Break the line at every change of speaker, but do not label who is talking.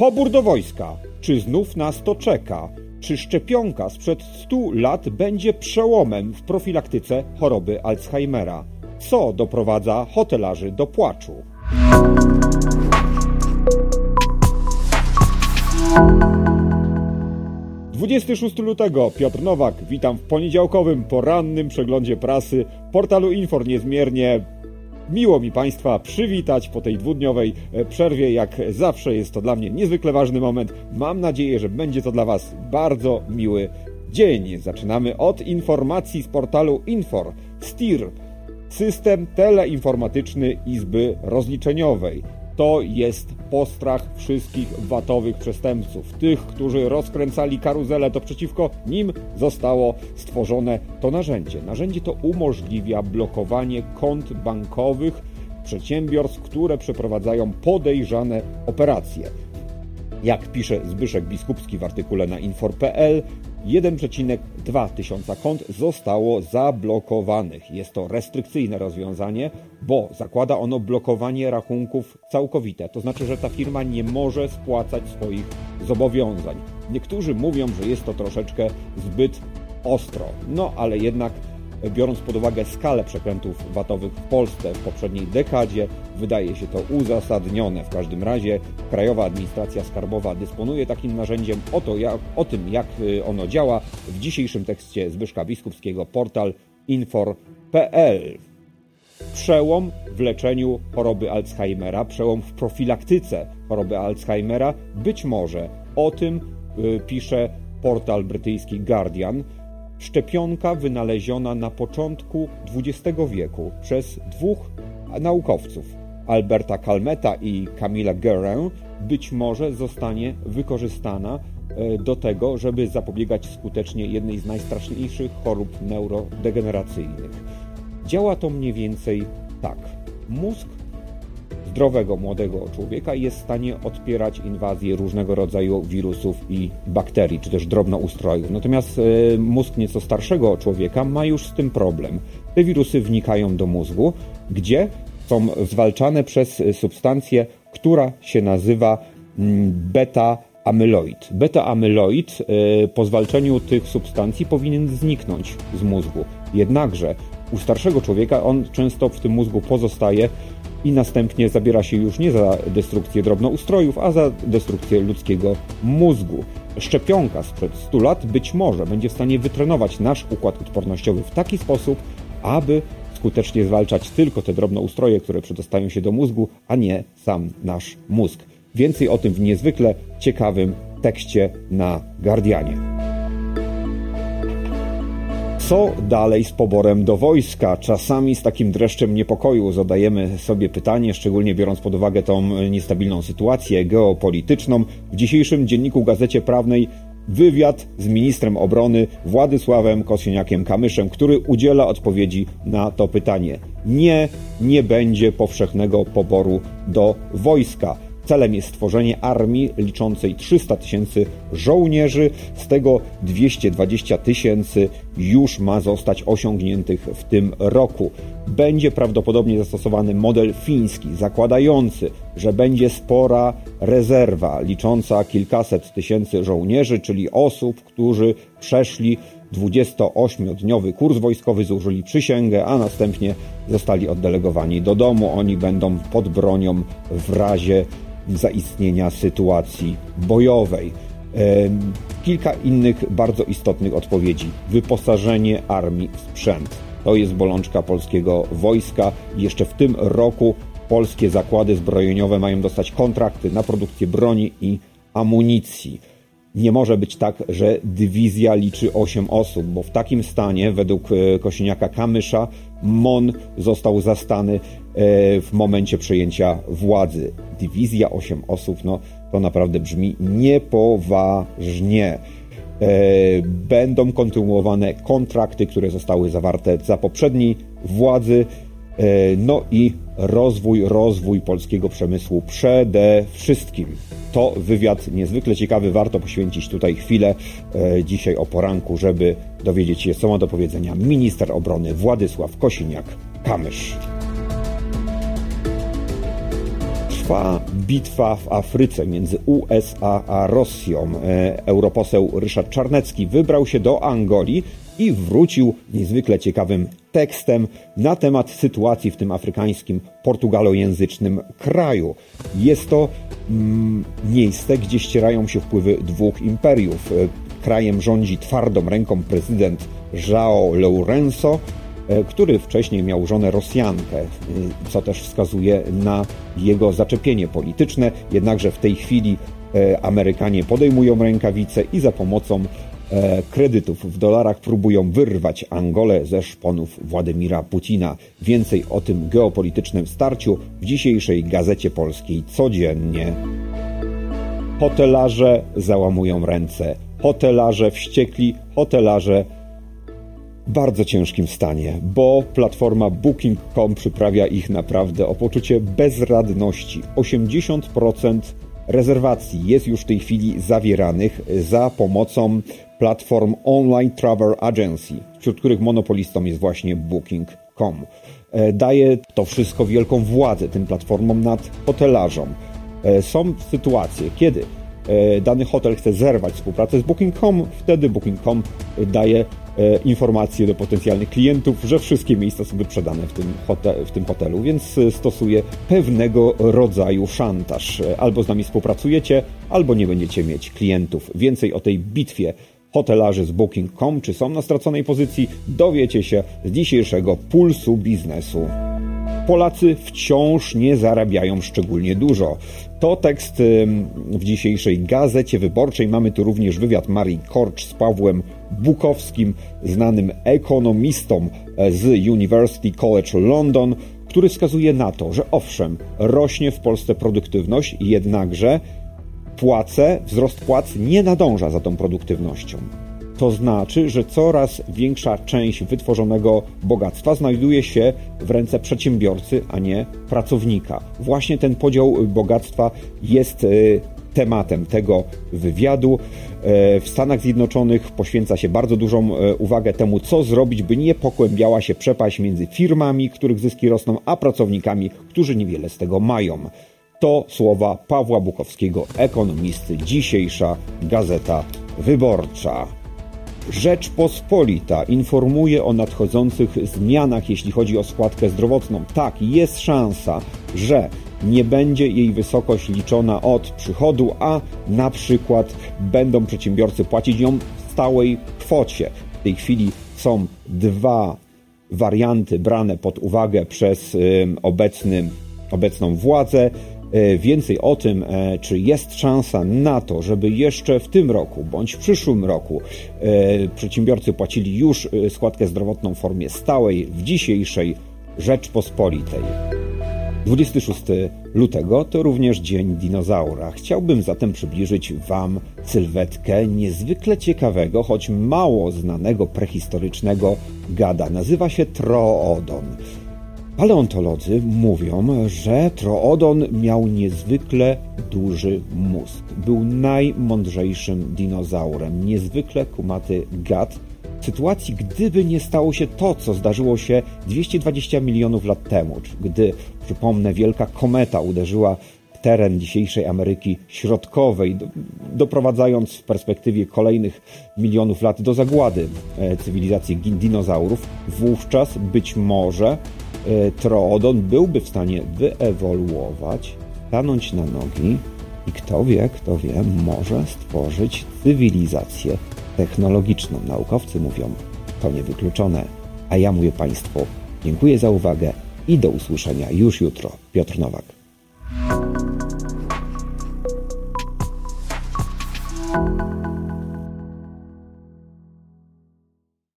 Pobór do wojska. Czy znów nas to czeka? Czy szczepionka sprzed 100 lat będzie przełomem w profilaktyce choroby Alzheimera? Co doprowadza hotelarzy do płaczu? 26 lutego, Piotr Nowak, witam w poniedziałkowym, porannym przeglądzie prasy portalu Infor niezmiernie. Miło mi Państwa przywitać po tej dwudniowej e, przerwie. Jak zawsze jest to dla mnie niezwykle ważny moment. Mam nadzieję, że będzie to dla Was bardzo miły dzień. Zaczynamy od informacji z portalu Infor. STIR, system teleinformatyczny Izby Rozliczeniowej to jest postrach wszystkich watowych przestępców. Tych, którzy rozkręcali karuzelę, to przeciwko nim zostało stworzone to narzędzie. Narzędzie to umożliwia blokowanie kont bankowych przedsiębiorstw, które przeprowadzają podejrzane operacje. Jak pisze Zbyszek Biskupski w artykule na infor.pl, 1,2 tysiąca kont zostało zablokowanych. Jest to restrykcyjne rozwiązanie, bo zakłada ono blokowanie rachunków całkowite. To znaczy, że ta firma nie może spłacać swoich zobowiązań. Niektórzy mówią, że jest to troszeczkę zbyt ostro, no ale jednak biorąc pod uwagę skalę przekrętów VAT-owych w Polsce w poprzedniej dekadzie, wydaje się to uzasadnione. W każdym razie Krajowa Administracja Skarbowa dysponuje takim narzędziem. O, to jak, o tym, jak y, ono działa, w dzisiejszym tekście Zbyszka Biskupskiego portal infor.pl. Przełom w leczeniu choroby Alzheimera, przełom w profilaktyce choroby Alzheimera, być może o tym y, pisze portal brytyjski Guardian. Szczepionka wynaleziona na początku XX wieku przez dwóch naukowców, Alberta Calmeta i Camilla Guerin, być może zostanie wykorzystana e, do tego, żeby zapobiegać skutecznie jednej z najstraszniejszych chorób neurodegeneracyjnych. Działa to mniej więcej tak. Mózg zdrowego młodego człowieka jest w stanie odpierać inwazję różnego rodzaju wirusów i bakterii, czy też drobnoustrojów. Natomiast e, mózg nieco starszego człowieka ma już z tym problem. Te wirusy wnikają do mózgu, gdzie są zwalczane przez substancję, która się nazywa mm, beta-amyloid. Beta-amyloid e, po zwalczeniu tych substancji powinien zniknąć z mózgu. Jednakże u starszego człowieka on często w tym mózgu pozostaje i następnie zabiera się już nie za destrukcję drobnoustrojów, a za destrukcję ludzkiego mózgu. Szczepionka sprzed 100 lat być może będzie w stanie wytrenować nasz układ odpornościowy w taki sposób, aby skutecznie zwalczać tylko te drobnoustroje, które przedostają się do mózgu, a nie sam nasz mózg. Więcej o tym w niezwykle ciekawym tekście na Guardianie. Co dalej z poborem do wojska? Czasami z takim dreszczem niepokoju zadajemy sobie pytanie, szczególnie biorąc pod uwagę tą niestabilną sytuację geopolityczną. W dzisiejszym dzienniku Gazecie Prawnej wywiad z ministrem obrony Władysławem Kosiniakiem-Kamyszem, który udziela odpowiedzi na to pytanie. Nie, nie będzie powszechnego poboru do wojska. Celem jest stworzenie armii liczącej 300 tysięcy żołnierzy, z tego 220 tysięcy już ma zostać osiągniętych w tym roku. Będzie prawdopodobnie zastosowany model fiński, zakładający, że będzie spora rezerwa licząca kilkaset tysięcy żołnierzy, czyli osób, którzy przeszli 28-dniowy kurs wojskowy, złożyli przysięgę, a następnie zostali oddelegowani do domu. Oni będą pod bronią w razie zaistnienia sytuacji bojowej. Kilka innych bardzo istotnych odpowiedzi. Wyposażenie armii w sprzęt. To jest bolączka polskiego wojska. Jeszcze w tym roku polskie zakłady zbrojeniowe mają dostać kontrakty na produkcję broni i amunicji. Nie może być tak, że dywizja liczy 8 osób, bo w takim stanie, według e, Kosiniaka Kamysza, MON został zastany e, w momencie przejęcia władzy. Dywizja 8 osób, no to naprawdę brzmi niepoważnie. E, będą kontynuowane kontrakty, które zostały zawarte za poprzedniej władzy, no i rozwój, rozwój polskiego przemysłu przede wszystkim. To wywiad niezwykle ciekawy, warto poświęcić tutaj chwilę e, dzisiaj o poranku, żeby dowiedzieć się, co ma do powiedzenia minister obrony Władysław Kosiniak-Kamysz. Trwa bitwa w Afryce między USA a Rosją. E, europoseł Ryszard Czarnecki wybrał się do Angolii i wrócił niezwykle ciekawym tekstem na temat sytuacji w tym afrykańskim, portugalojęzycznym kraju. Jest to mm, miejsce, gdzie ścierają się wpływy dwóch imperiów. E, krajem rządzi twardą ręką prezydent João Lourenço, e, który wcześniej miał żonę Rosjankę, e, co też wskazuje na jego zaczepienie polityczne. Jednakże w tej chwili Amerykanie podejmują rękawice i za pomocą kredytów w dolarach próbują wyrwać Angolę ze szponów Władimira Putina. Więcej o tym geopolitycznym starciu w dzisiejszej Gazecie Polskiej codziennie. Hotelarze załamują ręce, hotelarze wściekli, hotelarze w bardzo ciężkim stanie, bo platforma Booking.com przyprawia ich naprawdę o poczucie bezradności. 80% rezerwacji jest już w tej chwili zawieranych za pomocą platform Online Travel Agency, wśród których monopolistą jest właśnie Booking.com. E, daje to wszystko wielką władzę tym platformom nad hotelarzom. E, są sytuacje, kiedy e, dany hotel chce zerwać współpracę z Booking.com, wtedy Booking.com daje informacje do potencjalnych klientów, że wszystkie miejsca są wyprzedane w tym, hotel, w tym hotelu, więc stosuje pewnego rodzaju szantaż. Albo z nami współpracujecie, albo nie będziecie mieć klientów. Więcej o tej bitwie hotelarzy z Booking.com, czy są na straconej pozycji, dowiecie się z dzisiejszego pulsu biznesu. Polacy wciąż nie zarabiają szczególnie dużo. To tekst w dzisiejszej gazecie wyborczej. Mamy tu również wywiad Marii Korcz z Pawłem Bukowskim, znanym ekonomistą e, z University College London, który wskazuje na to, że owszem, rośnie w Polsce produktywność, jednakże płace, wzrost płac nie nadąża za tą produktywnością. To znaczy, że coraz większa część wytworzonego bogactwa znajduje się w ręce przedsiębiorcy, a nie pracownika. Właśnie ten podział bogactwa jest e, tematem tego wywiadu. E, w Stanach Zjednoczonych poświęca się bardzo dużą e, uwagę temu, co zrobić, by nie pokłębiała się przepaść między firmami, których zyski rosną, a pracownikami, którzy niewiele z tego mają. To słowa Pawła Bukowskiego, ekonomisty, dzisiejsza Gazeta Wyborcza. Rzeczpospolita informuje o nadchodzących zmianach, jeśli chodzi o składkę zdrowotną. Tak, jest szansa, że nie będzie jej wysokość liczona od przychodu, a na przykład będą przedsiębiorcy płacić ją w stałej kwocie. W tej chwili są dwa warianty brane pod uwagę przez obecny, obecną władzę. E, więcej o tym, e, czy jest szansa na to, żeby jeszcze w tym roku bądź w przyszłym roku e, przedsiębiorcy płacili już składkę zdrowotną w formie stałej w dzisiejszej Rzeczpospolitej. 26 lutego to również Dzień Dinozaura. Chciałbym zatem przybliżyć Wam sylwetkę niezwykle ciekawego, choć mało znanego prehistorycznego gada. Nazywa się Troodon. Paleontolodzy mówią, że Troodon miał niezwykle duży mózg. Był najmądrzejszym dinozaurem, niezwykle kumaty gad. W sytuacji, gdyby nie stało się to, co zdarzyło się 220 milionów lat temu, gdy, przypomnę, wielka kometa uderzyła w teren dzisiejszej Ameryki Środkowej, doprowadzając w perspektywie kolejnych milionów lat do zagłady e, cywilizacji dinozaurów, wówczas być może Troodon byłby w stanie wyewoluować, stanąć na nogi i kto wie, kto wie, może stworzyć cywilizację technologiczną. Naukowcy mówią, to niewykluczone. A ja mówię Państwu, dziękuję za uwagę i do usłyszenia już jutro. Piotr Nowak.